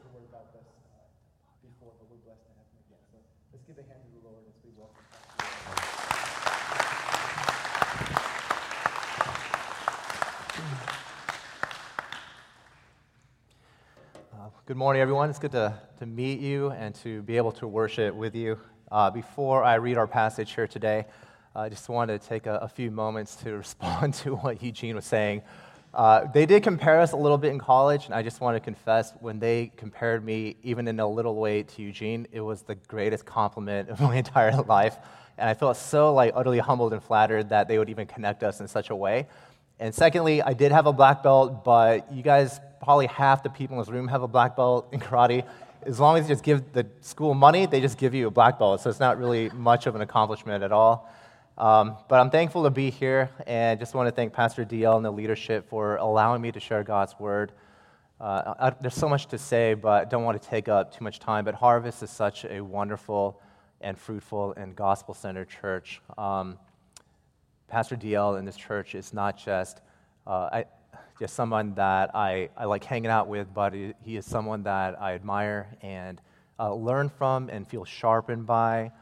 the word about this uh, before, but we're blessed to have him again. So let's give a hand to the Lord as we welcome uh, good morning, everyone. It's good to, to meet you and to be able to worship with you. Uh, before I read our passage here today, I just wanted to take a, a few moments to respond to what Eugene was saying. Uh, they did compare us a little bit in college, and I just want to confess when they compared me, even in a little way, to Eugene, it was the greatest compliment of my entire life. And I felt so like utterly humbled and flattered that they would even connect us in such a way. And secondly, I did have a black belt, but you guys, probably half the people in this room have a black belt in karate. As long as you just give the school money, they just give you a black belt. So it's not really much of an accomplishment at all. Um, but I'm thankful to be here and just want to thank Pastor DL and the leadership for allowing me to share God's word. Uh, I, there's so much to say, but I don't want to take up too much time. But Harvest is such a wonderful and fruitful and gospel centered church. Um, Pastor DL in this church is not just, uh, I, just someone that I, I like hanging out with, but he, is someone that I admire and uh, learn from and feel sharpened by.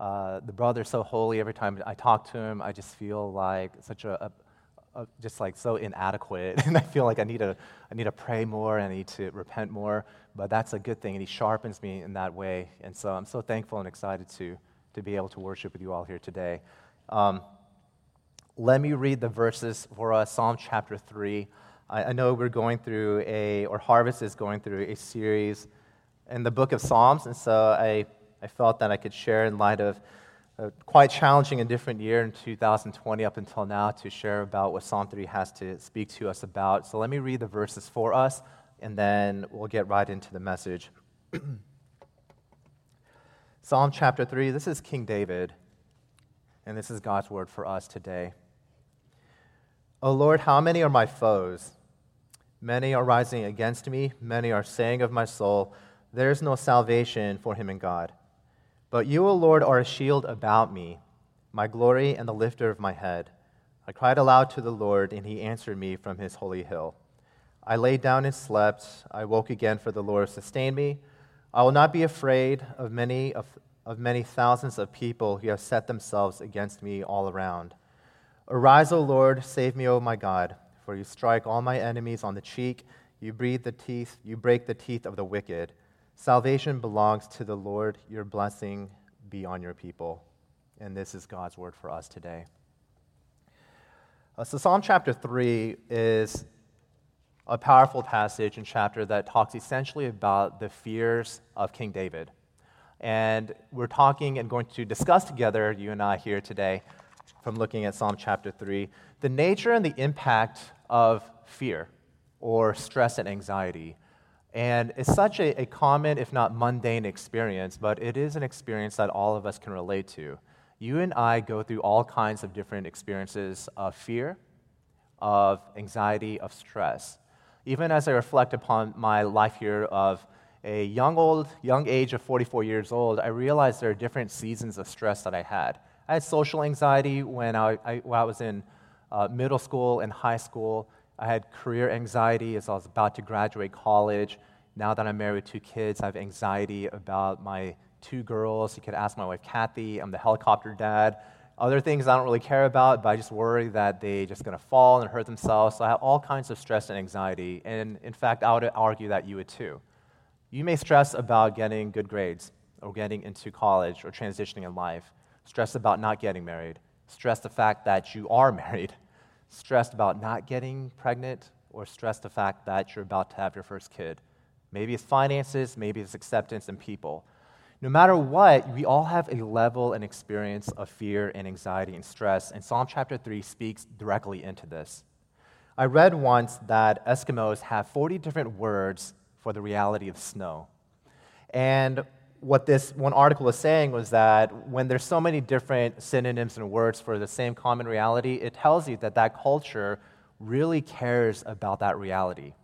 Uh, the brother's so holy. Every time I talk to him, I just feel like such a, a, a, just like so inadequate, and I feel like I need to I need to pray more and I need to repent more. But that's a good thing, and he sharpens me in that way. And so I'm so thankful and excited to to be able to worship with you all here today. Um, let me read the verses for us. Psalm chapter three. I, I know we're going through a, or Harvest is going through a series in the book of Psalms, and so I I felt that I could share in light of a quite challenging and different year in 2020 up until now to share about what Psalm 3 has to speak to us about. So let me read the verses for us, and then we'll get right into the message. Psalm chapter 3, this is King David, and this is God's word for us today. O Lord, how many are my foes? Many are rising against me, many are saying of my soul, There is no salvation for him in God. But you, O Lord, are a shield about me, my glory and the lifter of my head. I cried aloud to the Lord, and he answered me from his holy hill. I lay down and slept. I woke again, for the Lord sustained me. I will not be afraid of many of, of many thousands of people who have set themselves against me all around. Arise, O Lord, save me, O my God, for you strike all my enemies on the cheek. You breathe the teeth, you break the teeth of the wicked. Salvation belongs to the Lord. Your blessing be on your people. And this is God's word for us today. Uh, so, Psalm chapter 3 is a powerful passage and chapter that talks essentially about the fears of King David. And we're talking and going to discuss together, you and I here today, from looking at Psalm chapter 3, the nature and the impact of fear or stress and anxiety and it's such a, a, common, if not mundane, experience, but it is an experience that all of us can relate to. You and I go through all kinds of different experiences of fear, of anxiety, of stress. Even as I reflect upon my life here of a young old, young age of 44 years old, I realize there are different seasons of stress that I had. I had social anxiety when I, I, when I was in uh, middle school and high school. I had career anxiety as I was about to graduate college. Now that I'm married with two kids, I have anxiety about my two girls. You could ask my wife, Kathy. I'm the helicopter dad. Other things I don't really care about, but I just worry that they're just going to fall and hurt themselves. So I have all kinds of stress and anxiety. And in fact, I would argue that you would too. You may stress about getting good grades or getting into college or transitioning in life, stress about not getting married, stress the fact that you are married stressed about not getting pregnant, or stressed the fact that you're about to have your first kid. Maybe it's finances, maybe it's acceptance and people. No matter what, we all have a level and experience of fear and anxiety and stress, and Psalm chapter 3 speaks directly into this. I read once that Eskimos have 40 different words for the reality of snow. And what this one article was saying was that when there's so many different synonyms and words for the same common reality, it tells you that that culture really cares about that reality.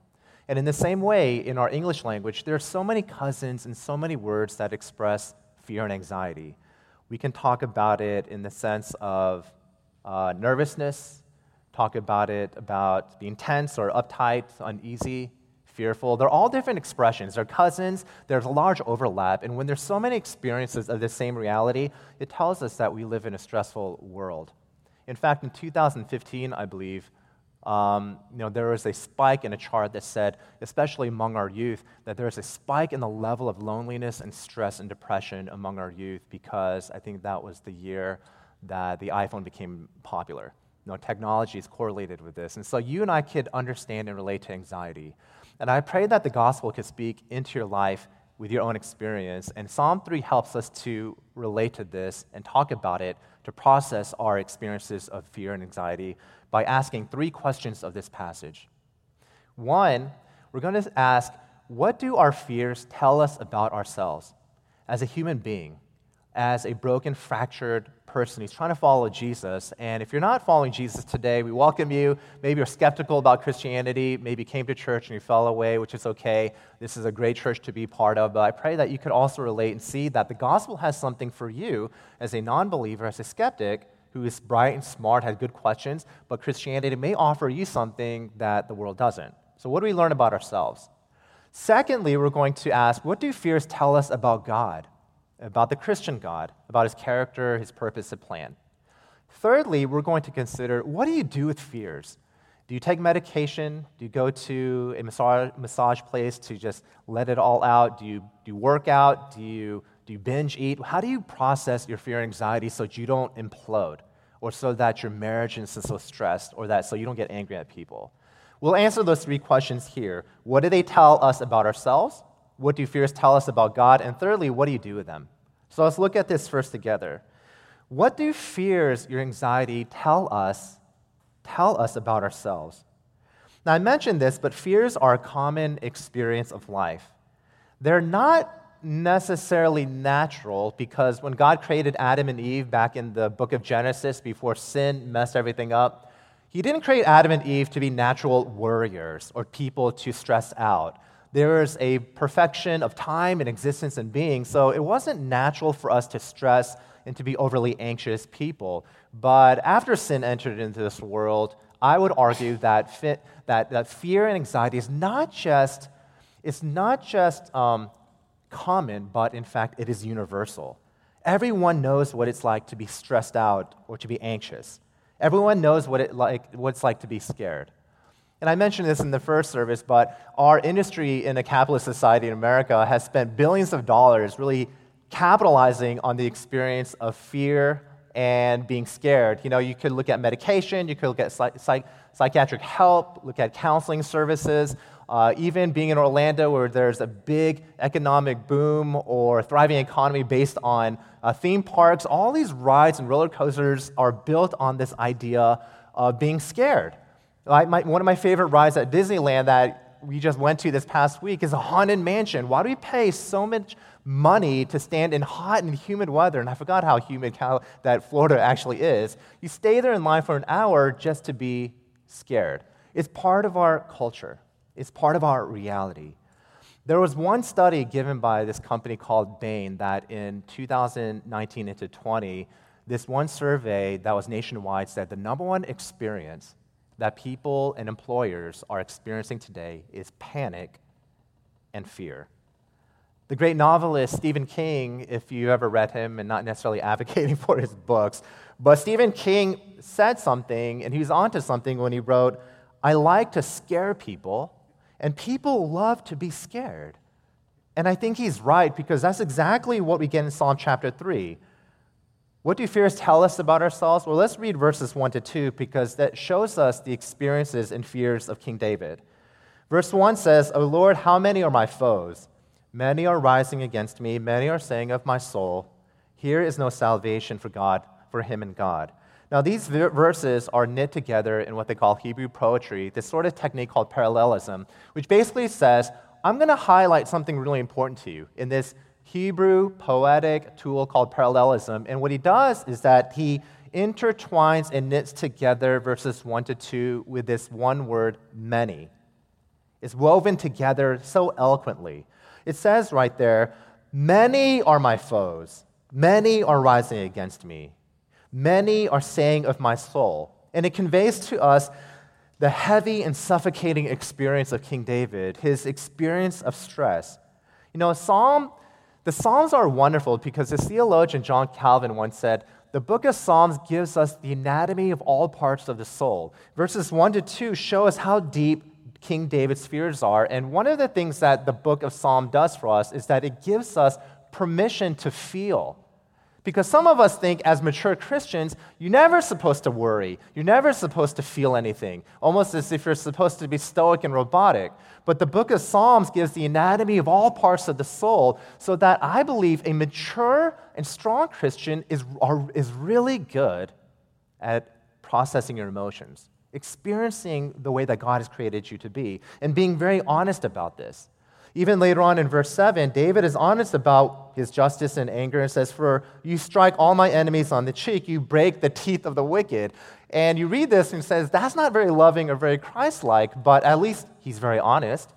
And in the same way, in our English language, there are so many cousins and so many words that express fear and anxiety. We can talk about it in the sense of uh, nervousness, talk about it about being tense or uptight, uneasy, fearful. They're all different expressions. They're cousins. There's a large overlap. And when there's so many experiences of the same reality, it tells us that we live in a stressful world. In fact, in 2015, I believe, um, you know, there was a spike in a chart that said, especially among our youth, that there is a spike in the level of loneliness and stress and depression among our youth because I think that was the year that the iPhone became popular. You know, technology is correlated with this. And so you and I could understand and relate to anxiety. And I pray that the gospel could speak into your life with your own experience. And Psalm 3 helps us to relate to this and talk about it to process our experiences of fear and anxiety by asking three questions of this passage. One, we're going to ask, what do our fears tell us about ourselves as a human being, as a broken, fractured person who's trying to follow Jesus? And if you're not following Jesus today, we welcome you. Maybe you're skeptical about Christianity, maybe you came to church and you fell away, which is okay. This is a great church to be part of, but I pray that you could also relate and see that the gospel has something for you as a non believer, as a skeptic who is bright and smart, has good questions, but Christianity may offer you something that the world doesn't. So, what do we learn about ourselves? Secondly, we're going to ask what do fears tell us about God, about the Christian God, about his character, his purpose, and plan? Thirdly, we're going to consider what do you do with fears? Do you take medication? Do you go to a massage, massage place to just let it all out? Do you, do you work out? Do you, do you binge eat? How do you process your fear and anxiety so that you don't implode? or so that your marriage isn't so stressed, or that so you don't get angry at people? We'll answer those three questions here. What do they tell us about ourselves? What do fears tell us about God? And thirdly, what do you do with them? So let's look at this first together. What do fears, your anxiety, tell us, tell us about ourselves? Now, I mentioned this, but fears are a common experience of life. They're not necessarily natural because when God created Adam and Eve back in the book of Genesis before sin messed everything up, He didn't create Adam and Eve to be natural worriers or people to stress out. There is a perfection of time and existence and being, so it wasn't natural for us to stress and to be overly anxious people. But after sin entered into this world, I would argue that, that, that fear and anxiety is not just, it's not just um, common, but in fact, it is universal. Everyone knows what it's like to be stressed out or to be anxious. Everyone knows what, it like, what it's like to be scared. And I mentioned this in the first service, but our industry in a capitalist society in America has spent billions of dollars really capitalizing on the experience of fear and being scared. You know, you could look at medication, you could look at psych- psych- psychiatric help, look at counseling services, uh, even being in Orlando, where there's a big economic boom or thriving economy based on uh, theme parks, all these rides and roller coasters are built on this idea of being scared. My, one of my favorite rides at Disneyland that we just went to this past week is a haunted mansion. Why do we pay so much money to stand in hot and humid weather? And I forgot how humid Cal- that Florida actually is. You stay there in line for an hour just to be scared. It's part of our culture. It's part of our reality. There was one study given by this company called Bain that in 2019 into 20, this one survey that was nationwide said the number one experience that people and employers are experiencing today is panic and fear. The great novelist Stephen King, if you ever read him and not necessarily advocating for his books, but Stephen King said something and he was onto something when he wrote, I like to scare people and people love to be scared. And I think he's right because that's exactly what we get in Psalm chapter 3. What do fears tell us about ourselves? Well, let's read verses 1 to 2 because that shows us the experiences and fears of King David. Verse 1 says, O Lord, how many are my foes? Many are rising against me, many are saying of my soul, Here is no salvation for God, for him and God. Now, these verses are knit together in what they call Hebrew poetry, this sort of technique called parallelism, which basically says, I'm going to highlight something really important to you in this Hebrew poetic tool called parallelism. And what he does is that he intertwines and knits together verses 1 to 2 with this one word, many. It's woven together so eloquently. It says right there, Many are my foes, many are rising against me. Many are saying of my soul. And it conveys to us the heavy and suffocating experience of King David, his experience of stress. You know, a Psalm, the Psalms are wonderful because the theologian John Calvin once said, the book of Psalms gives us the anatomy of all parts of the soul. Verses 1 to 2 show us how deep King David's fears are. And one of the things that the book of Psalm does for us is that it gives us permission to feel. Because some of us think, as mature Christians, you're never supposed to worry. You're never supposed to feel anything, almost as if you're supposed to be stoic and robotic. But the book of Psalms gives the anatomy of all parts of the soul, so that I believe a mature and strong Christian is, are, is really good at processing your emotions, experiencing the way that God has created you to be, and being very honest about this. Even later on in verse 7, David is honest about his justice and anger and says, For you strike all my enemies on the cheek, you break the teeth of the wicked. And you read this and says, That's not very loving or very Christ like, but at least he's very honest.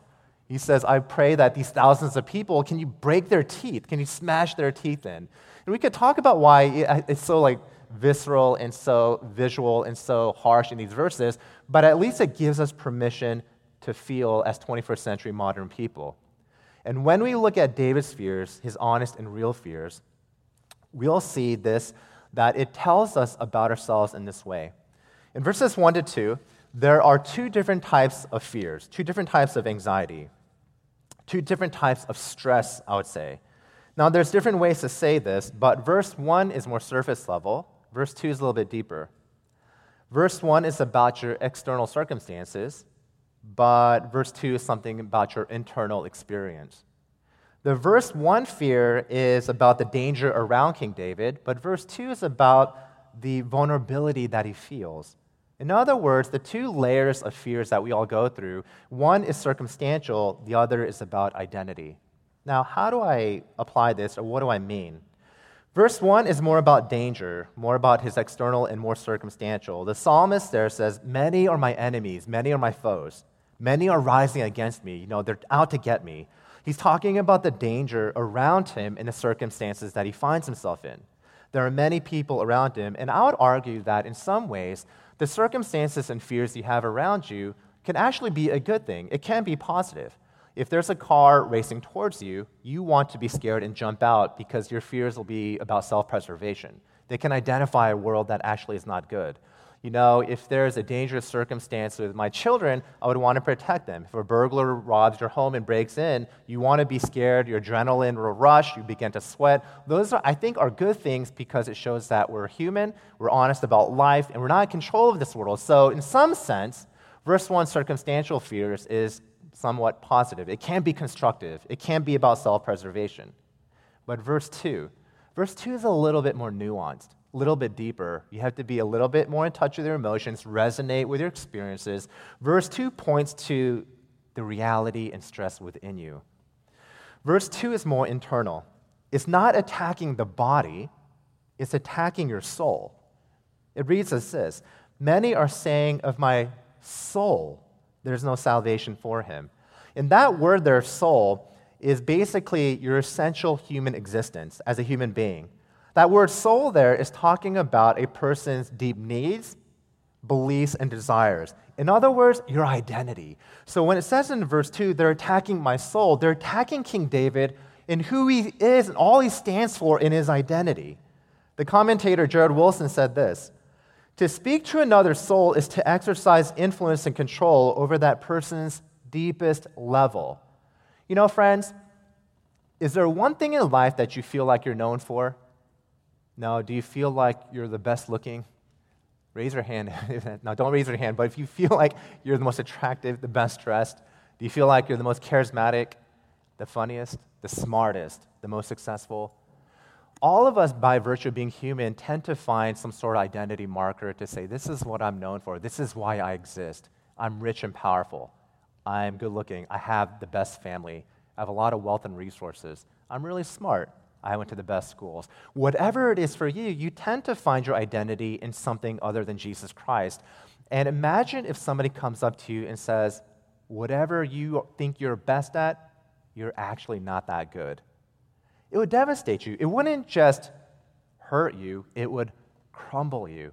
He says, I pray that these thousands of people, can you break their teeth? Can you smash their teeth in? And we could talk about why uh, it's so like visceral and so visual and so harsh in these verses, but at least it gives us permission to feel as 21st century modern people. And when we look at David's fears, his honest and real fears, we'll see this that it tells us about ourselves in this way. In verses 1 to 2, there are two different types of fears, two different types of anxiety, two different types of stress, I would say. Now, there's different ways to say this, but verse 1 is more surface level, verse 2 is a little bit deeper. Verse 1 is about your external circumstances, but verse 2 is something about your internal experience. The verse 1 fear is about the danger around King David, but verse 2 is about the vulnerability that he feels. In other words, the two layers of fears that we all go through one is circumstantial, the other is about identity. Now, how do I apply this, or what do I mean? Verse 1 is more about danger, more about his external and more circumstantial. The psalmist there says, Many are my enemies, many are my foes. Many are rising against me. You know, they're out to get me. He's talking about the danger around him in the circumstances that he finds himself in. There are many people around him, and I would argue that in some ways, the circumstances and fears you have around you can actually be a good thing. It can be positive. If there's a car racing towards you, you want to be scared and jump out because your fears will be about self preservation. They can identify a world that actually is not good you know, if there's a dangerous circumstance with my children, I would want to protect them. If a burglar robs your home and breaks in, you want to be scared, your adrenaline will rush, you begin to sweat. Those, are, I think, are good things because it shows that we're human, we're honest about life, and we're not in control of this world. So, in some sense, verse 1, circumstantial fears, is somewhat positive. It can be constructive, it can be about self preservation. But verse 2, verse 2 is a little bit more nuanced a little bit deeper. You have to be a little bit more in touch with your emotions, resonate with your experiences. Verse 2 points to the reality and stress within you. Verse 2 is more internal. It's not attacking the body, it's attacking your soul. It reads as this Many are saying of my soul, there's no salvation for him. And that word, there, soul, is basically your essential human existence as a human being. That word soul there is talking about a person's deep needs, beliefs, and desires. In other words, your identity. So when it says in verse 2, they're attacking my soul, they're attacking King David in who he is and all he stands for in his identity. The commentator Jared Wilson said this To speak to another soul is to exercise influence and control over that person's deepest level. You know, friends, is there one thing in life that you feel like you're known for? Now, do you feel like you're the best looking? Raise your hand. now, don't raise your hand, but if you feel like you're the most attractive, the best dressed, do you feel like you're the most charismatic, the funniest, the smartest, the most successful? All of us, by virtue of being human, tend to find some sort of identity marker to say, This is what I'm known for. This is why I exist. I'm rich and powerful. I'm good looking. I have the best family. I have a lot of wealth and resources. I'm really smart. I went to the best schools. Whatever it is for you, you tend to find your identity in something other than Jesus Christ. And imagine if somebody comes up to you and says, Whatever you think you're best at, you're actually not that good. It would devastate you. It wouldn't just hurt you, it would crumble you.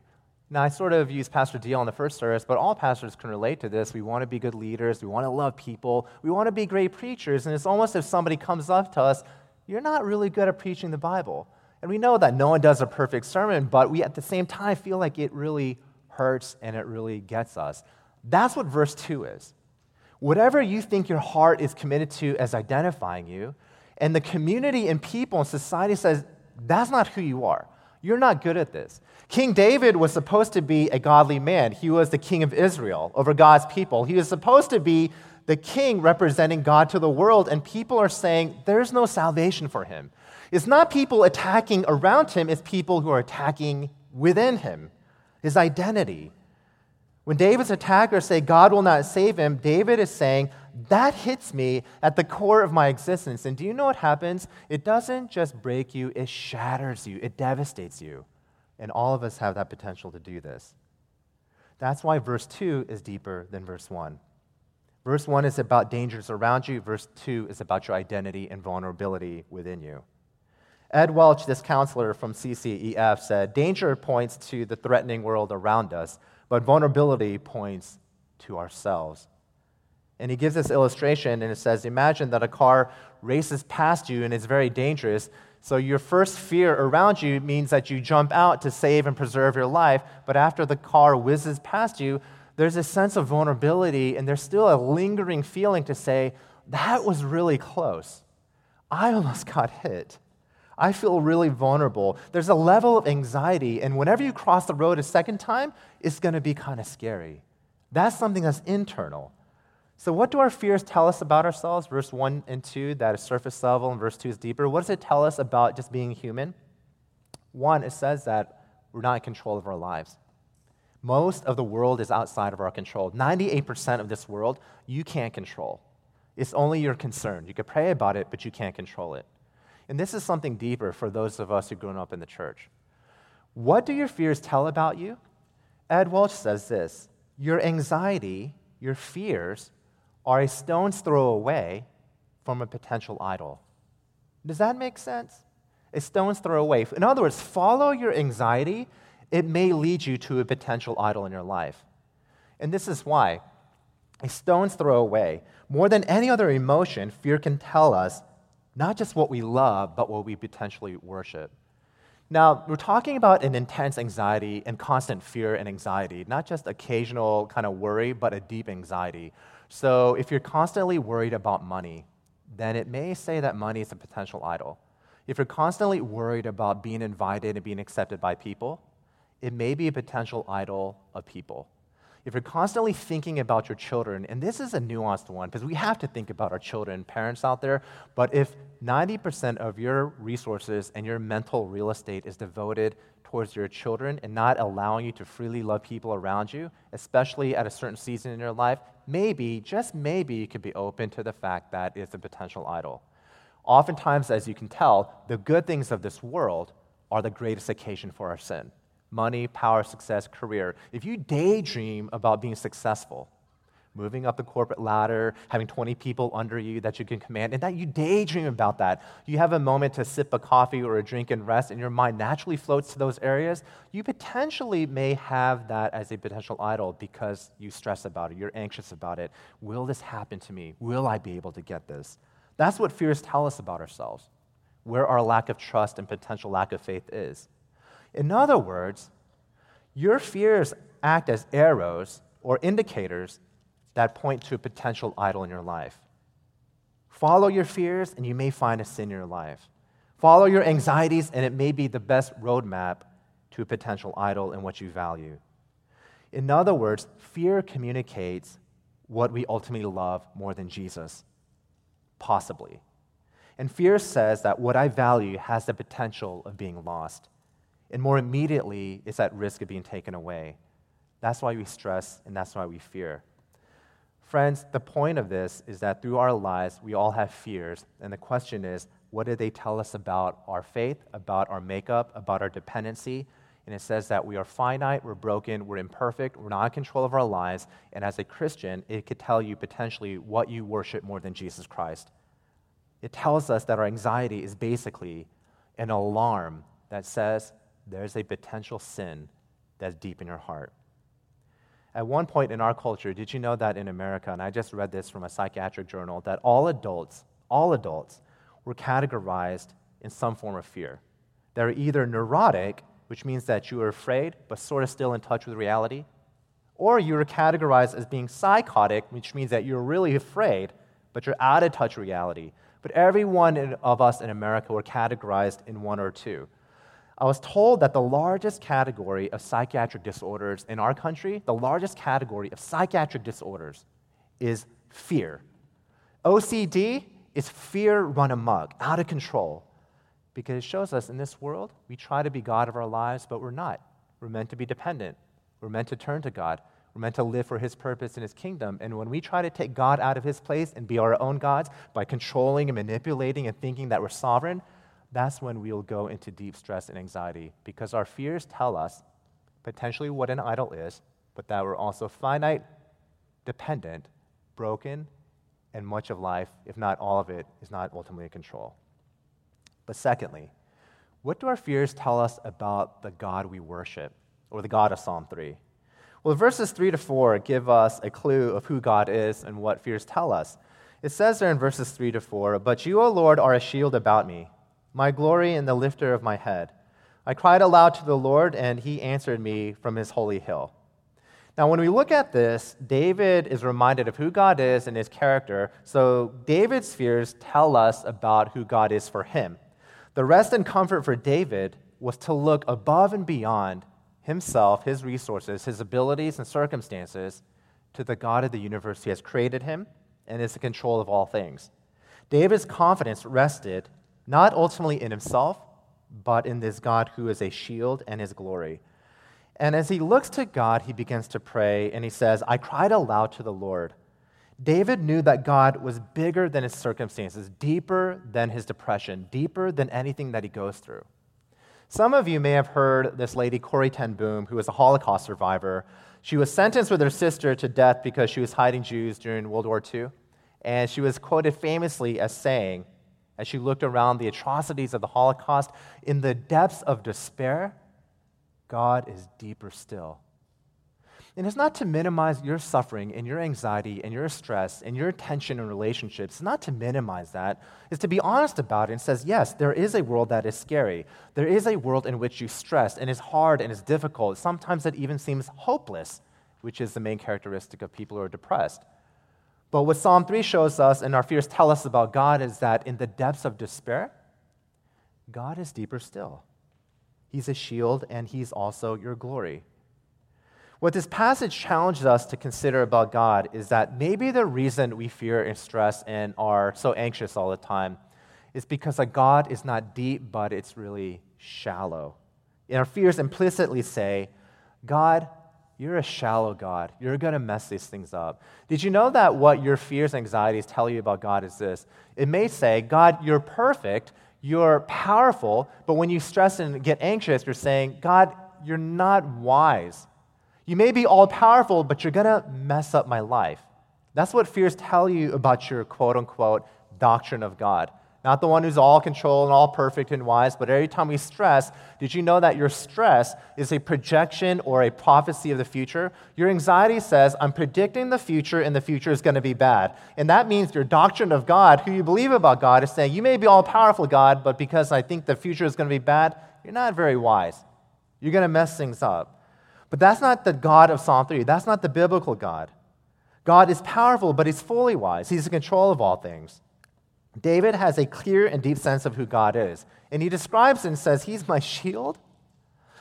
Now, I sort of used Pastor Deal in the first service, but all pastors can relate to this. We want to be good leaders. We want to love people. We want to be great preachers. And it's almost if somebody comes up to us, you're not really good at preaching the Bible. And we know that no one does a perfect sermon, but we at the same time feel like it really hurts and it really gets us. That's what verse 2 is. Whatever you think your heart is committed to as identifying you, and the community and people and society says, that's not who you are. You're not good at this. King David was supposed to be a godly man. He was the king of Israel over God's people. He was supposed to be the king representing God to the world, and people are saying there's no salvation for him. It's not people attacking around him, it's people who are attacking within him, his identity. When David's attackers say God will not save him, David is saying, that hits me at the core of my existence. And do you know what happens? It doesn't just break you, it shatters you, it devastates you. And all of us have that potential to do this. That's why verse 2 is deeper than verse 1. Verse 1 is about dangers around you, verse 2 is about your identity and vulnerability within you. Ed Welch, this counselor from CCEF, said Danger points to the threatening world around us, but vulnerability points to ourselves. And he gives this illustration, and it says Imagine that a car races past you and is very dangerous. So, your first fear around you means that you jump out to save and preserve your life. But after the car whizzes past you, there's a sense of vulnerability, and there's still a lingering feeling to say, That was really close. I almost got hit. I feel really vulnerable. There's a level of anxiety, and whenever you cross the road a second time, it's going to be kind of scary. That's something that's internal. So, what do our fears tell us about ourselves? Verse 1 and 2, that is surface level, and verse 2 is deeper. What does it tell us about just being human? One, it says that we're not in control of our lives. Most of the world is outside of our control. 98% of this world you can't control. It's only your concern. You can pray about it, but you can't control it. And this is something deeper for those of us who've grown up in the church. What do your fears tell about you? Ed Welch says this Your anxiety, your fears, are a stone's throw away from a potential idol. Does that make sense? A stone's throw away. In other words, follow your anxiety, it may lead you to a potential idol in your life. And this is why. A stone's throw away. More than any other emotion, fear can tell us not just what we love, but what we potentially worship. Now, we're talking about an intense anxiety and constant fear and anxiety, not just occasional kind of worry, but a deep anxiety. So, if you're constantly worried about money, then it may say that money is a potential idol. If you're constantly worried about being invited and being accepted by people, it may be a potential idol of people if you're constantly thinking about your children, and this is a nuanced one because we have to think about our children, parents out there, but if 90% of your resources and your mental real estate is devoted towards your children and not allowing you to freely love people around you, especially at a certain season in your life, maybe, just maybe, you could be open to the fact that it's a potential idol. Oftentimes, as you can tell, the good things of this world are the greatest occasion for our sin money, power, success, career, if you daydream about being successful, moving up the corporate ladder, having 20 people under you that you can command, and that you daydream about that, you have a moment to sip a coffee or a drink and rest, and your mind naturally floats to those areas, you potentially may have that as a potential idol because you stress about it, you're anxious about it. Will this happen to me? Will I be able to get this? That's what fears tell us about ourselves, where our lack of trust and potential lack of faith is. In other words, your fears act as arrows or indicators that point to a potential idol in your life. Follow your fears, and you may find a sin in your life. Follow your anxieties, and it may be the best roadmap to a potential idol in what you value. In other words, fear communicates what we ultimately love more than Jesus, possibly. And fear says that what I value has the potential of being lost and more immediately it's at risk of being taken away. That's why we stress and that's why we fear. Friends, the point of this is that through our lives, we all have fears. And the question is, what do they tell us about our faith, about our makeup, about our dependency? And it says that we are finite, we're broken, we're imperfect, we're not in control of our lives. And as a Christian, it could tell you potentially what you worship more than Jesus Christ. It tells us that our anxiety is basically an alarm that says there's a potential sin that's deep in your heart. At one point in our culture, did you know that in America, and I just read this from a psychiatric journal, that all adults, all adults, were categorized in some form of fear. They're either neurotic, which means that you are afraid but sort of still in touch with reality, or you are categorized as being psychotic, which means that you're really afraid but you're out of touch with reality. But every one of us in America were categorized in one or two. I was told that the largest category of psychiatric disorders in our country, the largest category of psychiatric disorders, is fear. OCD is fear run amok, out of control. Because it shows us in this world, we try to be God of our lives, but we're not. We're meant to be dependent. We're meant to turn to God. We're meant to live for His purpose and His kingdom. And when we try to take God out of His place and be our own gods by controlling and manipulating and thinking that we're sovereign, that's when we'll go into deep stress and anxiety because our fears tell us potentially what an idol is, but that we're also finite, dependent, broken, and much of life, if not all of it, is not ultimately in control. But secondly, what do our fears tell us about the God we worship, or the God of Psalm 3? Well, verses 3 to 4 give us a clue of who God is and what fears tell us. It says there in verses 3 to 4 But you, O Lord, are a shield about me my glory and the lifter of my head. I cried aloud to the Lord, and he answered me from his holy hill. Now, when we look at this, David is reminded of who God is and his character. So, David's fears tell us about who God is for him. The rest and comfort for David was to look above and beyond himself, his resources, his abilities, and circumstances to the God of the universe who has created him and is in control of all things. David's confidence rested not ultimately in himself, but in this God who is a shield and his glory. And as he looks to God, he begins to pray and he says, I cried aloud to the Lord. David knew that God was bigger than his circumstances, deeper than his depression, deeper than anything that he goes through. Some of you may have heard this lady, Corrie Ten Boom, who was a Holocaust survivor. She was sentenced with her sister to death because she was hiding Jews during World War II. And she was quoted famously as saying, as she looked around the atrocities of the Holocaust, in the depths of despair, God is deeper still. And it's not to minimize your suffering and your anxiety and your stress and your tension in relationships. It's not to minimize that. It's to be honest about it and says, yes, there is a world that is scary. There is a world in which you stress and is hard and is difficult. Sometimes it even seems hopeless, which is the main characteristic of people who are depressed. But what Psalm 3 shows us and our fears tell us about God is that in the depths of despair, God is deeper still. He's a shield and He's also your glory. What this passage challenges us to consider about God is that maybe the reason we fear and stress and are so anxious all the time is because a God is not deep, but it's really shallow. And our fears implicitly say, God, you're a shallow God. You're going to mess these things up. Did you know that what your fears and anxieties tell you about God is this? It may say, God, you're perfect, you're powerful, but when you stress and get anxious, you're saying, God, you're not wise. You may be all powerful, but you're going to mess up my life. That's what fears tell you about your quote unquote doctrine of God. Not the one who's all control and all perfect and wise, but every time we stress, did you know that your stress is a projection or a prophecy of the future? Your anxiety says, I'm predicting the future and the future is going to be bad. And that means your doctrine of God, who you believe about God, is saying, You may be all powerful, God, but because I think the future is going to be bad, you're not very wise. You're going to mess things up. But that's not the God of Psalm 3. That's not the biblical God. God is powerful, but he's fully wise. He's in control of all things. David has a clear and deep sense of who God is. And he describes and says, He's my shield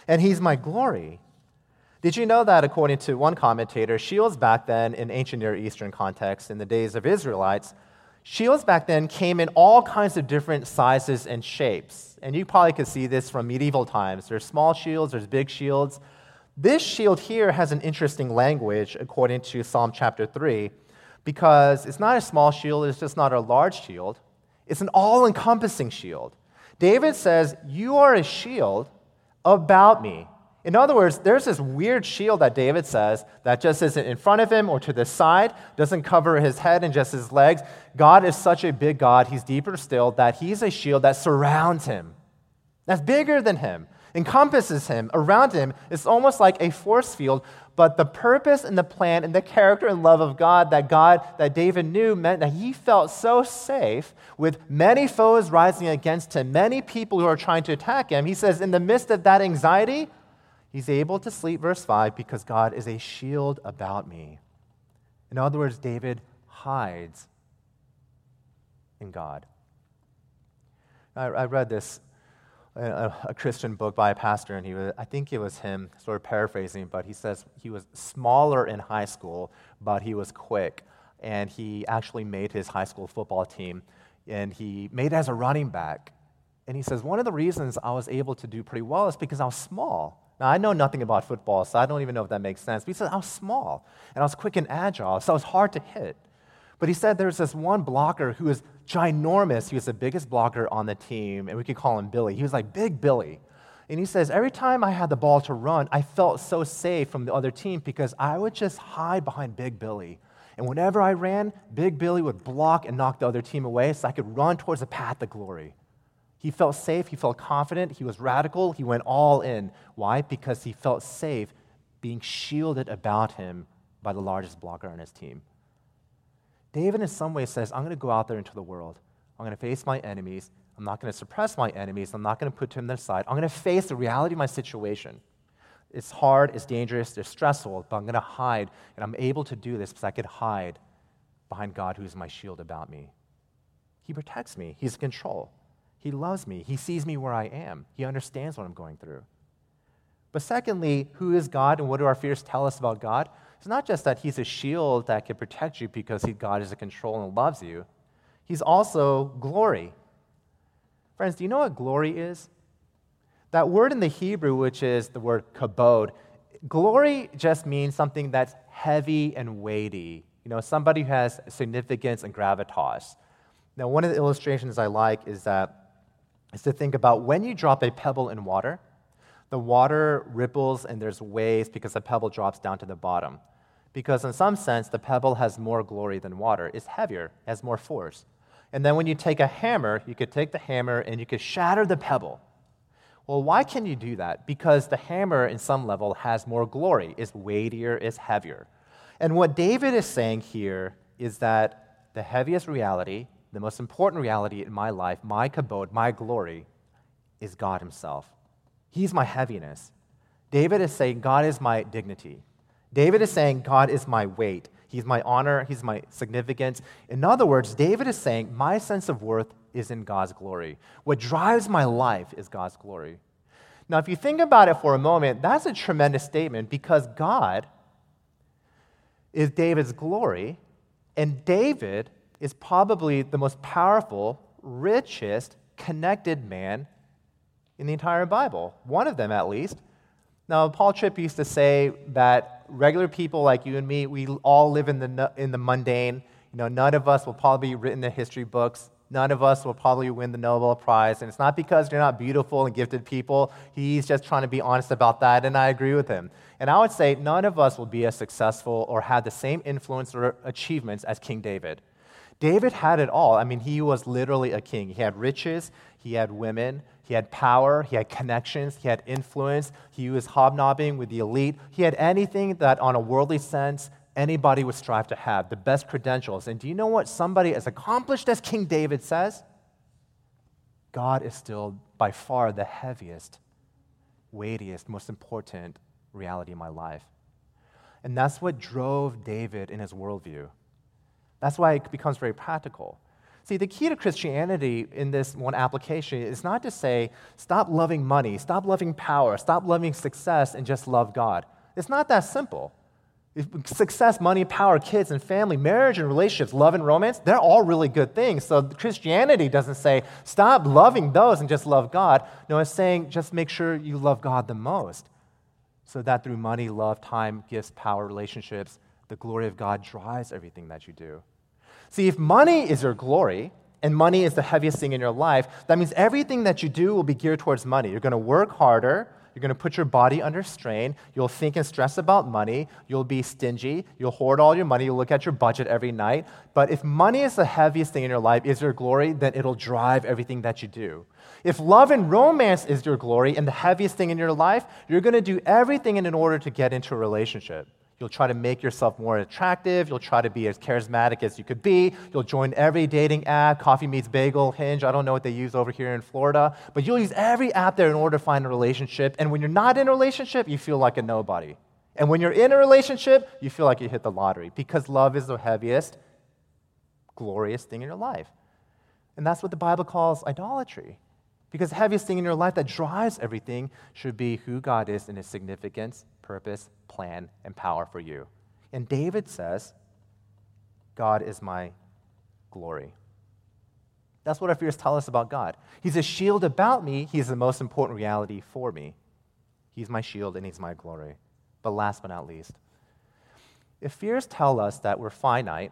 and He's my glory. Did you know that, according to one commentator, shields back then in ancient Near Eastern context, in the days of Israelites, shields back then came in all kinds of different sizes and shapes. And you probably could see this from medieval times. There's small shields, there's big shields. This shield here has an interesting language, according to Psalm chapter 3, because it's not a small shield, it's just not a large shield. It's an all encompassing shield. David says, You are a shield about me. In other words, there's this weird shield that David says that just isn't in front of him or to the side, doesn't cover his head and just his legs. God is such a big God, he's deeper still, that he's a shield that surrounds him. That's bigger than him. Encompasses him, around him. It's almost like a force field. But the purpose and the plan and the character and love of God that God, that David knew, meant that he felt so safe with many foes rising against him, many people who are trying to attack him. He says, in the midst of that anxiety, he's able to sleep, verse 5, because God is a shield about me. In other words, David hides in God. I, I read this a, a, Christian book by a pastor, and he was, I think it was him, sort of paraphrasing, but he says he was smaller in high school, but he was quick. And he actually made his high school football team, and he made as a running back. And he says, One of the reasons I was able to do pretty well is because I was small. Now, I know nothing about football, so I don't even know if that makes sense. But he said, I was small, and I was quick and agile, so I was hard to hit. But he said there was this one blocker who was ginormous. He was the biggest blocker on the team, and we could call him Billy. He was like Big Billy. And he says, every time I had the ball to run, I felt so safe from the other team because I would just hide behind Big Billy. And whenever I ran, Big Billy would block and knock the other team away so I could run towards the path of glory. He felt safe, he felt confident, he was radical, he went all in. Why? Because he felt safe being shielded about him by the largest blocker on his team. David, in some ways, says, I'm going to go out there into the world. I'm going to face my enemies. I'm not going to suppress my enemies. I'm not going to put them aside. I'm going to face the reality of my situation. It's hard, it's dangerous, it's stressful, but I'm going to hide. And I'm able to do this because I could hide behind God, who's my shield about me. He protects me, He's in control. He loves me, He sees me where I am, He understands what I'm going through. But secondly, who is God and what do our fears tell us about God? It's not just that he's a shield that can protect you because he, God is in control and loves you, he's also glory. Friends, do you know what glory is? That word in the Hebrew, which is the word kabod, glory just means something that's heavy and weighty. You know, somebody who has significance and gravitas. Now, one of the illustrations I like is that is to think about when you drop a pebble in water, the water ripples and there's waves because the pebble drops down to the bottom. Because in some sense, the pebble has more glory than water. It's heavier, has more force. And then when you take a hammer, you could take the hammer and you could shatter the pebble. Well, why can you do that? Because the hammer, in some level, has more glory, is weightier, is heavier. And what David is saying here is that the heaviest reality, the most important reality in my life, my kabod, my glory, is God Himself. He's my heaviness. David is saying, God is my dignity. David is saying, God is my weight. He's my honor. He's my significance. In other words, David is saying, my sense of worth is in God's glory. What drives my life is God's glory. Now, if you think about it for a moment, that's a tremendous statement because God is David's glory, and David is probably the most powerful, richest, connected man in the entire Bible. One of them, at least. Now, Paul Tripp used to say that regular people like you and me, we all live in the, in the mundane. You know, none of us will probably be written in history books. None of us will probably win the Nobel Prize. And it's not because you're not beautiful and gifted people. He's just trying to be honest about that, and I agree with him. And I would say none of us will be as successful or have the same influence or achievements as King David. David had it all. I mean, he was literally a king. He had riches, he had women, he had power, he had connections, he had influence, he was hobnobbing with the elite. He had anything that, on a worldly sense, anybody would strive to have, the best credentials. And do you know what somebody as accomplished as King David says? God is still by far the heaviest, weightiest, most important reality in my life. And that's what drove David in his worldview. That's why it becomes very practical. See, the key to Christianity in this one application is not to say, stop loving money, stop loving power, stop loving success, and just love God. It's not that simple. Success, money, power, kids and family, marriage and relationships, love and romance, they're all really good things. So Christianity doesn't say, stop loving those and just love God. No, it's saying, just make sure you love God the most. So that through money, love, time, gifts, power, relationships, the glory of God drives everything that you do. See, if money is your glory, and money is the heaviest thing in your life, that means everything that you do will be geared towards money. You're going to work harder, You're going to put your body under strain. You'll think and stress about money. You'll be stingy. You'll hoard all your money. You'll look at your budget every night. But if money is the heaviest thing in your life, is your glory, then it'll drive everything that you do. If love and romance is your glory and the heaviest thing in your life, you're going to do everything in order to get into a relationship. You'll try to make yourself more attractive. You'll try to be as charismatic as you could be. You'll join every dating app, Coffee Meets Bagel, Hinge. I don't know what they use over here in Florida, but you'll use every app there in order to find a relationship. And when you're not in a relationship, you feel like a nobody. And when you're in a relationship, you feel like you hit the lottery because love is the heaviest, glorious thing in your life. And that's what the Bible calls idolatry. Because the heaviest thing in your life that drives everything should be who God is and his significance, purpose, plan, and power for you. And David says, God is my glory. That's what our fears tell us about God. He's a shield about me, He's the most important reality for me. He's my shield and He's my glory. But last but not least, if fears tell us that we're finite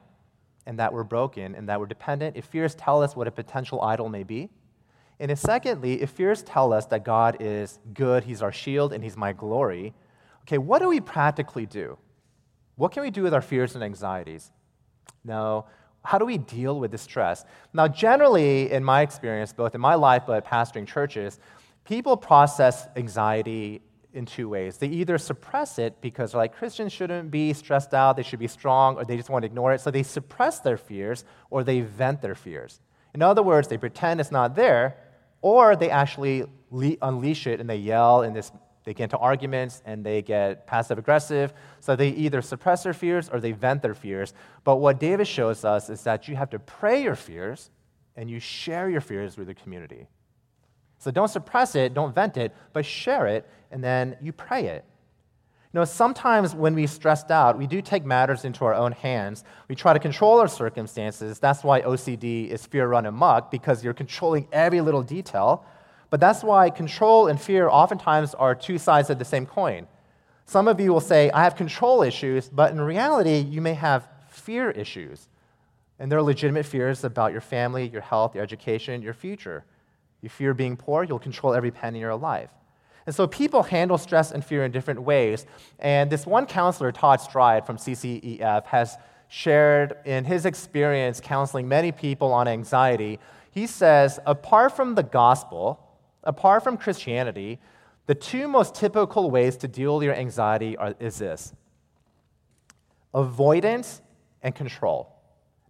and that we're broken and that we're dependent, if fears tell us what a potential idol may be, and secondly, if fears tell us that God is good, He's our shield, and He's my glory, okay, what do we practically do? What can we do with our fears and anxieties? Now, how do we deal with the stress? Now, generally, in my experience, both in my life but pastoring churches, people process anxiety in two ways. They either suppress it because they're like Christians shouldn't be stressed out, they should be strong, or they just want to ignore it. So they suppress their fears or they vent their fears. In other words, they pretend it's not there, or they actually le- unleash it and they yell and this they get into arguments and they get passive aggressive. So they either suppress their fears or they vent their fears. But what David shows us is that you have to pray your fears and you share your fears with the community. So don't suppress it, don't vent it, but share it and then you pray it. Know, sometimes when we're stressed out, we do take matters into our own hands. We try to control our circumstances. That's why OCD is fear run amok, because you're controlling every little detail. But that's why control and fear oftentimes are two sides of the same coin. Some of you will say, I have control issues, but in reality, you may have fear issues. And there are legitimate fears about your family, your health, your education, your future. You fear being poor, you'll control every penny in your life. And so people handle stress and fear in different ways. And this one counselor, Todd Stryd from CCEF, has shared in his experience counseling many people on anxiety. He says, apart from the gospel, apart from Christianity, the two most typical ways to deal with your anxiety are, is this avoidance and control.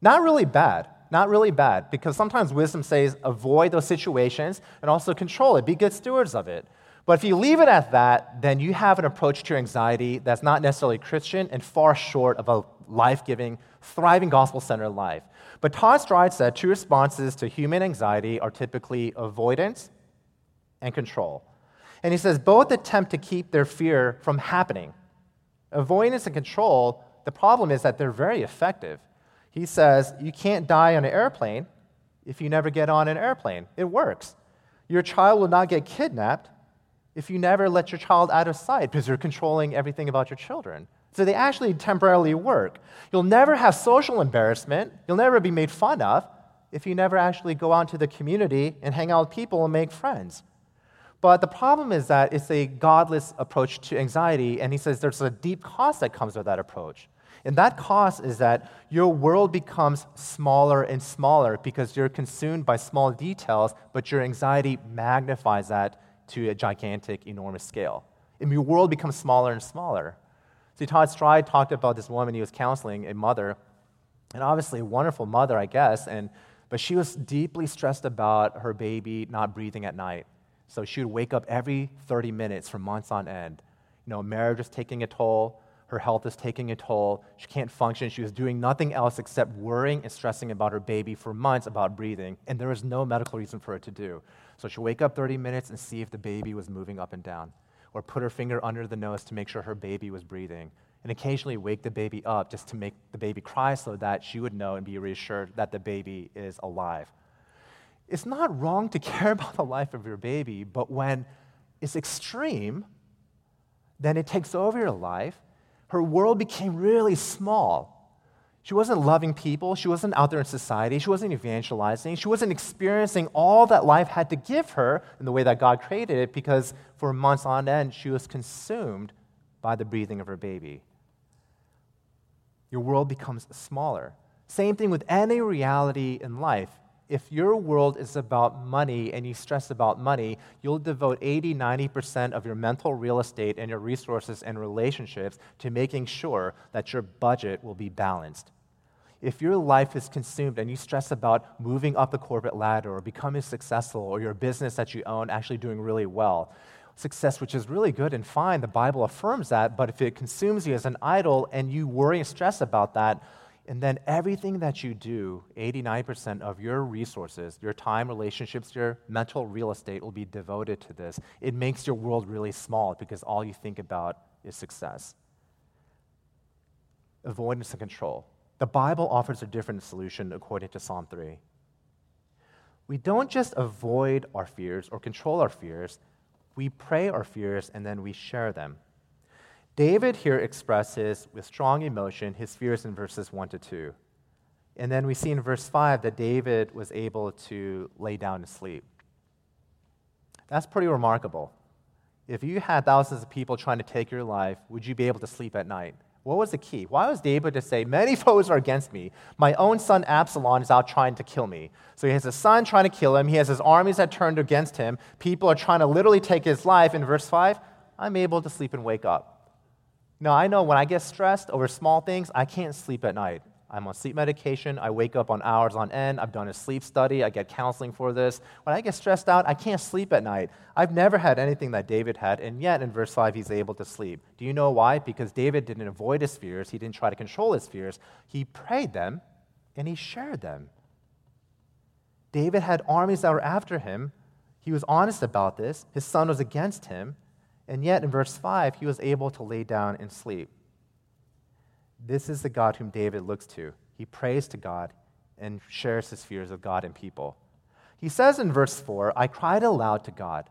Not really bad, not really bad, because sometimes wisdom says avoid those situations and also control it, be good stewards of it. But if you leave it at that, then you have an approach to anxiety that's not necessarily Christian and far short of a life giving, thriving, gospel centered life. But Todd Stryd said two responses to human anxiety are typically avoidance and control. And he says both attempt to keep their fear from happening. Avoidance and control, the problem is that they're very effective. He says you can't die on an airplane if you never get on an airplane. It works. Your child will not get kidnapped if you never let your child out of sight because you're controlling everything about your children. So they actually temporarily work. You'll never have social embarrassment. You'll never be made fun of if you never actually go out into the community and hang out with people and make friends. But the problem is that it's a godless approach to anxiety, and he says there's a deep cost that comes with that approach. And that cost is that your world becomes smaller and smaller because you're consumed by small details, but your anxiety magnifies that to a gigantic, enormous scale. And your world becomes smaller and smaller. See, Todd Stryd talked about this woman he was counseling, a mother, and obviously a wonderful mother, I guess, and, but she was deeply stressed about her baby not breathing at night. So she would wake up every 30 minutes for months on end. You know, marriage is taking a toll, her health is taking a toll. She can't function. She was doing nothing else except worrying and stressing about her baby for months about breathing, and there was no medical reason for it to do. So she'd wake up 30 minutes and see if the baby was moving up and down, or put her finger under the nose to make sure her baby was breathing, and occasionally wake the baby up just to make the baby cry so that she would know and be reassured that the baby is alive it's not wrong to care about the life of your baby, but when it's extreme, then it takes over your life. Her world became really small. She wasn't loving people. She wasn't out there in society. She wasn't evangelizing. She wasn't experiencing all that life had to give her in the way that God created it because for months on end, she was consumed by the breathing of her baby. Your world becomes smaller. Same thing with any reality in life. If your world is about money and you stress about money, you'll devote 80, 90% of your mental real estate and your resources and relationships to making sure that your budget will be balanced. If your life is consumed and you stress about moving up the corporate ladder or becoming successful or your business that you own actually doing really well, success, which is really good and fine, the Bible affirms that, but if it consumes you as an idol and you worry and stress about that, and then everything that you do, 89% of your resources, your time, relationships, your mental real estate will be devoted to this. It makes your world really small because all you think about is success. Avoidance and control. The Bible offers a different solution according to Psalm 3. We don't just avoid our fears or control our fears, we pray our fears and then we share them. David here expresses with strong emotion his fears in verses 1 to 2. And then we see in verse 5 that David was able to lay down to sleep. That's pretty remarkable. If you had thousands of people trying to take your life, would you be able to sleep at night? What was the key? Why was David to say, Many foes are against me? My own son Absalom is out trying to kill me. So he has a son trying to kill him. He has his armies that turned against him. People are trying to literally take his life. In verse 5, I'm able to sleep and wake up. Now, I know when I get stressed over small things, I can't sleep at night. I'm on sleep medication. I wake up on hours on end. I've done a sleep study. I get counseling for this. When I get stressed out, I can't sleep at night. I've never had anything that David had, and yet in verse 5, he's able to sleep. Do you know why? Because David didn't avoid his fears, he didn't try to control his fears. He prayed them and he shared them. David had armies that were after him. He was honest about this. His son was against him. And yet, in verse 5, he was able to lay down and sleep. This is the God whom David looks to. He prays to God and shares his fears of God and people. He says in verse 4, I cried aloud to God.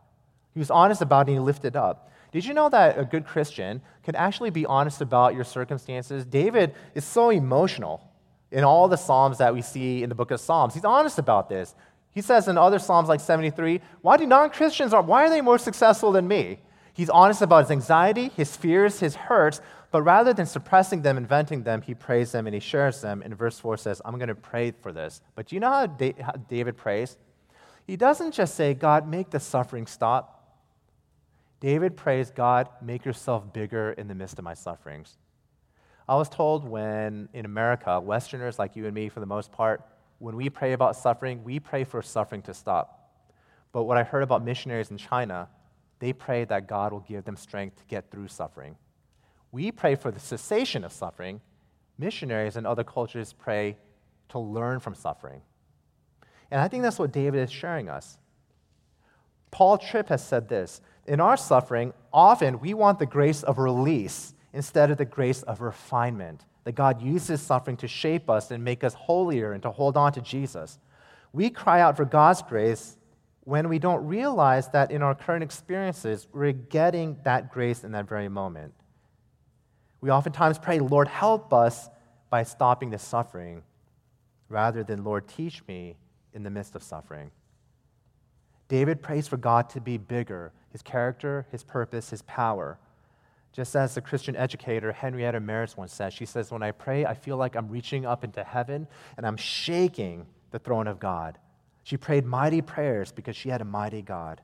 He was honest about it and he lifted up. Did you know that a good Christian can actually be honest about your circumstances? David is so emotional in all the Psalms that we see in the book of Psalms. He's honest about this. He says in other Psalms like 73, why do non-Christians, are why are they more successful than me? He's honest about his anxiety, his fears, his hurts, but rather than suppressing them, inventing them, he prays them and he shares them. And verse 4 says, I'm going to pray for this. But do you know how, da- how David prays? He doesn't just say, God, make the suffering stop. David prays, God, make yourself bigger in the midst of my sufferings. I was told when in America, Westerners like you and me, for the most part, when we pray about suffering, we pray for suffering to stop. But what I heard about missionaries in China they pray that God will give them strength to get through suffering. We pray for the cessation of suffering. Missionaries in other cultures pray to learn from suffering. And I think that's what David is sharing us. Paul Tripp has said this In our suffering, often we want the grace of release instead of the grace of refinement, that God uses suffering to shape us and make us holier and to hold on to Jesus. We cry out for God's grace when we don't realize that in our current experiences, we're getting that grace in that very moment. We oftentimes pray, Lord, help us by stopping the suffering, rather than, Lord, teach me in the midst of suffering. David prays for God to be bigger, his character, his purpose, his power. Just as the Christian educator Henrietta Mears once said, she says, When I pray, I feel like I'm reaching up into heaven and I'm shaking the throne of God. She prayed mighty prayers because she had a mighty God.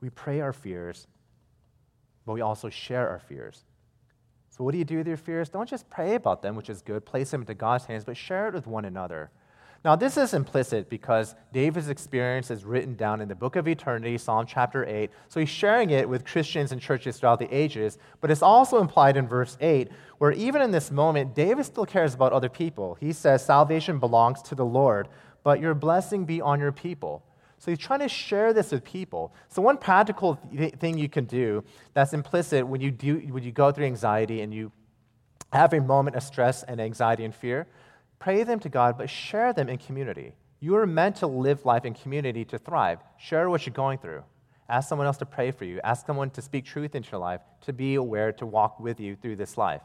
We pray our fears, but we also share our fears. So, what do you do with your fears? Don't just pray about them, which is good, place them into God's hands, but share it with one another. Now, this is implicit because David's experience is written down in the book of eternity, Psalm chapter 8. So he's sharing it with Christians and churches throughout the ages. But it's also implied in verse 8, where even in this moment, David still cares about other people. He says, Salvation belongs to the Lord but your blessing be on your people. So he's trying to share this with people. So one practical th- thing you can do that's implicit when you do when you go through anxiety and you have a moment of stress and anxiety and fear, pray them to God, but share them in community. You are meant to live life in community to thrive. Share what you're going through. Ask someone else to pray for you. Ask someone to speak truth into your life, to be aware, to walk with you through this life.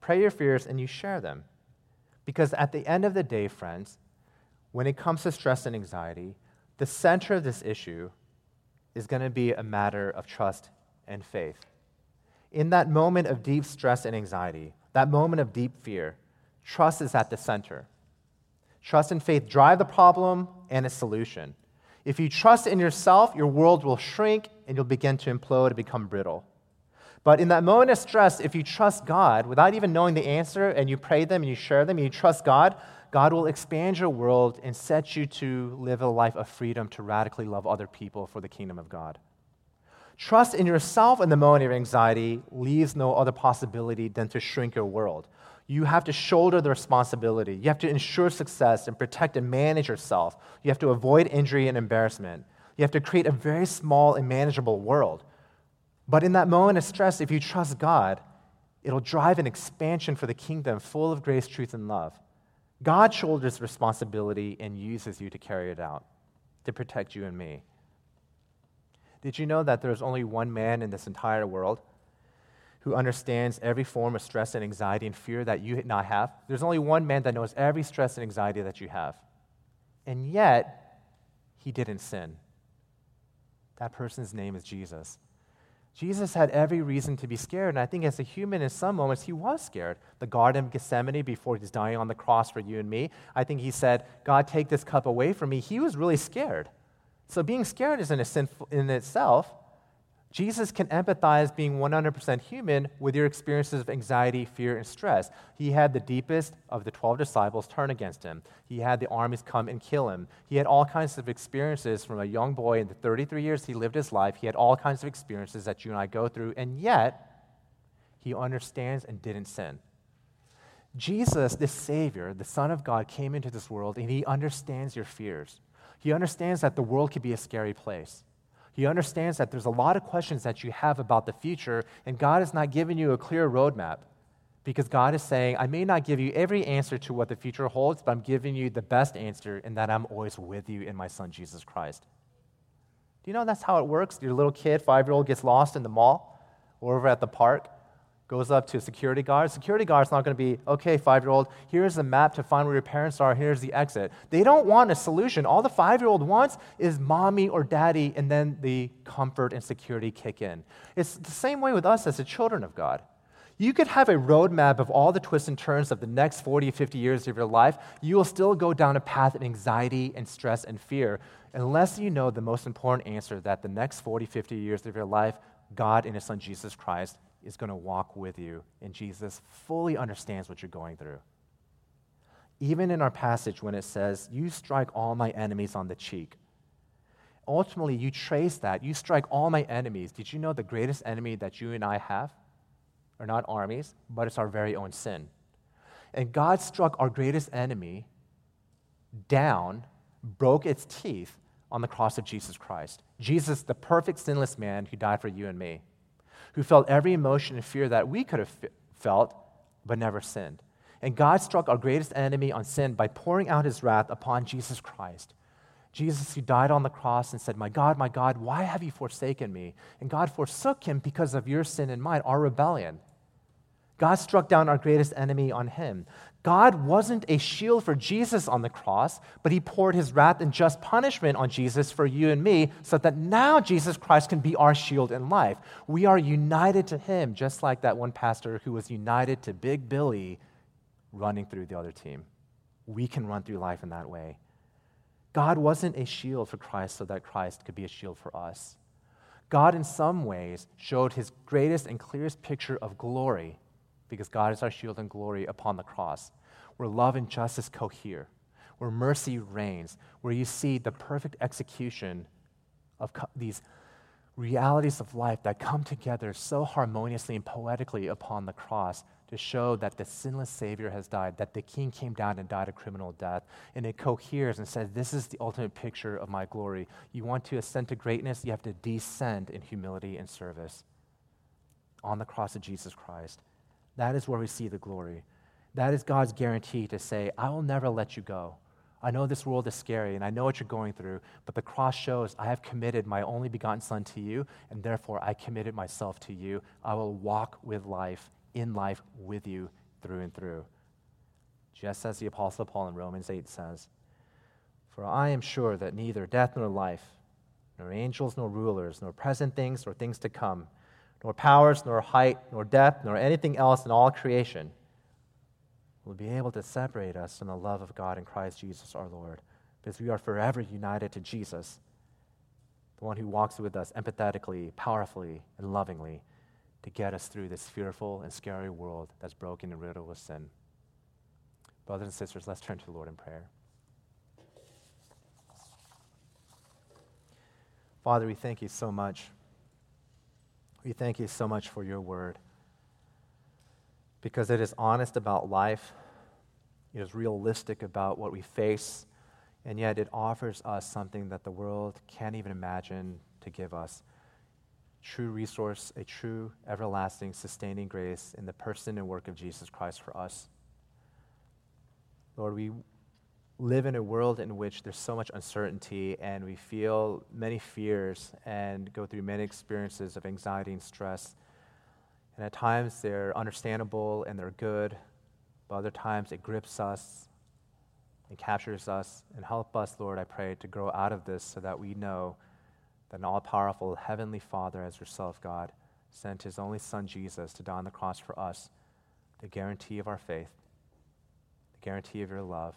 Pray your fears and you share them. Because at the end of the day, friends, when it comes to stress and anxiety, the center of this issue is going to be a matter of trust and faith. In that moment of deep stress and anxiety, that moment of deep fear, trust is at the center. Trust and faith drive the problem and its solution. If you trust in yourself, your world will shrink and you'll begin to implode and become brittle. But in that moment of stress, if you trust God without even knowing the answer and you pray them and you share them and you trust God, God will expand your world and set you to live a life of freedom to radically love other people for the kingdom of God. Trust in yourself in the moment of anxiety leaves no other possibility than to shrink your world. You have to shoulder the responsibility. You have to ensure success and protect and manage yourself. You have to avoid injury and embarrassment. You have to create a very small and manageable world. But in that moment of stress, if you trust God, it'll drive an expansion for the kingdom full of grace, truth, and love. God shoulders responsibility and uses you to carry it out, to protect you and me. Did you know that there's only one man in this entire world who understands every form of stress and anxiety and fear that you not have. There's only one man that knows every stress and anxiety that you have. And yet, he didn't sin. That person's name is Jesus. Jesus had every reason to be scared, and I think as a human, in some moments, he was scared. The Garden of Gethsemane, before he's dying on the cross for you and me, I think he said, God, take this cup away from me. He was really scared. So being scared isn't a sin in itself, Jesus can empathize being 100% human with your experiences of anxiety, fear, and stress. He had the deepest of the 12 disciples turn against him. He had the armies come and kill him. He had all kinds of experiences from a young boy in the 33 years he lived his life. He had all kinds of experiences that you and I go through, and yet he understands and didn't sin. Jesus, the Savior, the Son of God, came into this world and he understands your fears. He understands that the world can be a scary place. He understands that there's a lot of questions that you have about the future, and God has not given you a clear roadmap because God is saying, I may not give you every answer to what the future holds, but I'm giving you the best answer in that I'm always with you in my Son, Jesus Christ. Do you know that's how it works? Your little kid, five year old, gets lost in the mall or over at the park goes up to a security guard. Security guard's not going to be, okay, five year old, here's the map to find where your parents are, here's the exit. They don't want a solution. All the five year old wants is mommy or daddy, and then the comfort and security kick in. It's the same way with us as the children of God. You could have a roadmap of all the twists and turns of the next 40, 50 years of your life. You will still go down a path of anxiety and stress and fear unless you know the most important answer that the next 40, 50 years of your life, God and His Son Jesus Christ is going to walk with you, and Jesus fully understands what you're going through. Even in our passage, when it says, You strike all my enemies on the cheek, ultimately you trace that. You strike all my enemies. Did you know the greatest enemy that you and I have are not armies, but it's our very own sin? And God struck our greatest enemy down, broke its teeth on the cross of Jesus Christ. Jesus, the perfect sinless man who died for you and me who felt every emotion and fear that we could have felt, but never sinned. And God struck our greatest enemy on sin by pouring out his wrath upon Jesus Christ. Jesus, who died on the cross and said, My God, my God, why have you forsaken me? And God forsook him because of your sin and mine, our rebellion. God struck down our greatest enemy on him. God wasn't a shield for Jesus on the cross, but he poured his wrath and just punishment on Jesus for you and me so that now Jesus Christ can be our shield in life. We are united to him, just like that one pastor who was united to Big Billy running through the other team. We can run through life in that way. God wasn't a shield for Christ so that Christ could be a shield for us. God, in some ways, showed his greatest and clearest picture of glory because God is our shield and glory upon the cross, where love and justice cohere, where mercy reigns, where you see the perfect execution of co- these realities of life that come together so harmoniously and poetically upon the cross to show that the sinless Savior has died, that the King came down and died a criminal death. And it coheres and says, This is the ultimate picture of my glory. You want to ascend to greatness, you have to descend in humility and service on the cross of Jesus Christ. That is where we see the glory. That is God's guarantee to say, I will never let you go. I know this world is scary and I know what you're going through, but the cross shows I have committed my only begotten Son to you, and therefore I committed myself to you. I will walk with life, in life with you through and through. just as the Apostle Paul in Romans 8 says, For I am sure that neither death nor life, nor angels nor rulers, nor present things nor things to come, nor powers, nor height, nor depth, nor anything else in all creation will be able to separate us from the love of God in Christ Jesus our Lord, because we are forever united to Jesus, the one who walks with us empathetically, powerfully, and lovingly to get us through this fearful and scary world that's broken and riddled with sin. Brothers and sisters, let's turn to the Lord in prayer. Father, we thank you so much. We thank you so much for your word because it is honest about life, it is realistic about what we face, and yet it offers us something that the world can't even imagine to give us true resource, a true, everlasting, sustaining grace in the person and work of Jesus Christ for us. Lord, we live in a world in which there's so much uncertainty and we feel many fears and go through many experiences of anxiety and stress. And at times they're understandable and they're good, but other times it grips us and captures us. And help us, Lord, I pray, to grow out of this so that we know that an all powerful Heavenly Father, as yourself, God, sent his only Son, Jesus, to die on the cross for us, the guarantee of our faith, the guarantee of your love,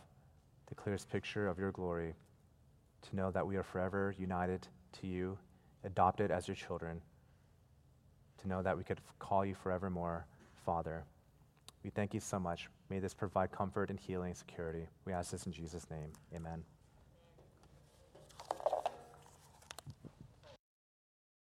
the clearest picture of your glory, to know that we are forever united to you, adopted as your children, to know that we could call you forevermore Father. We thank you so much. May this provide comfort and healing and security. We ask this in Jesus' name. Amen.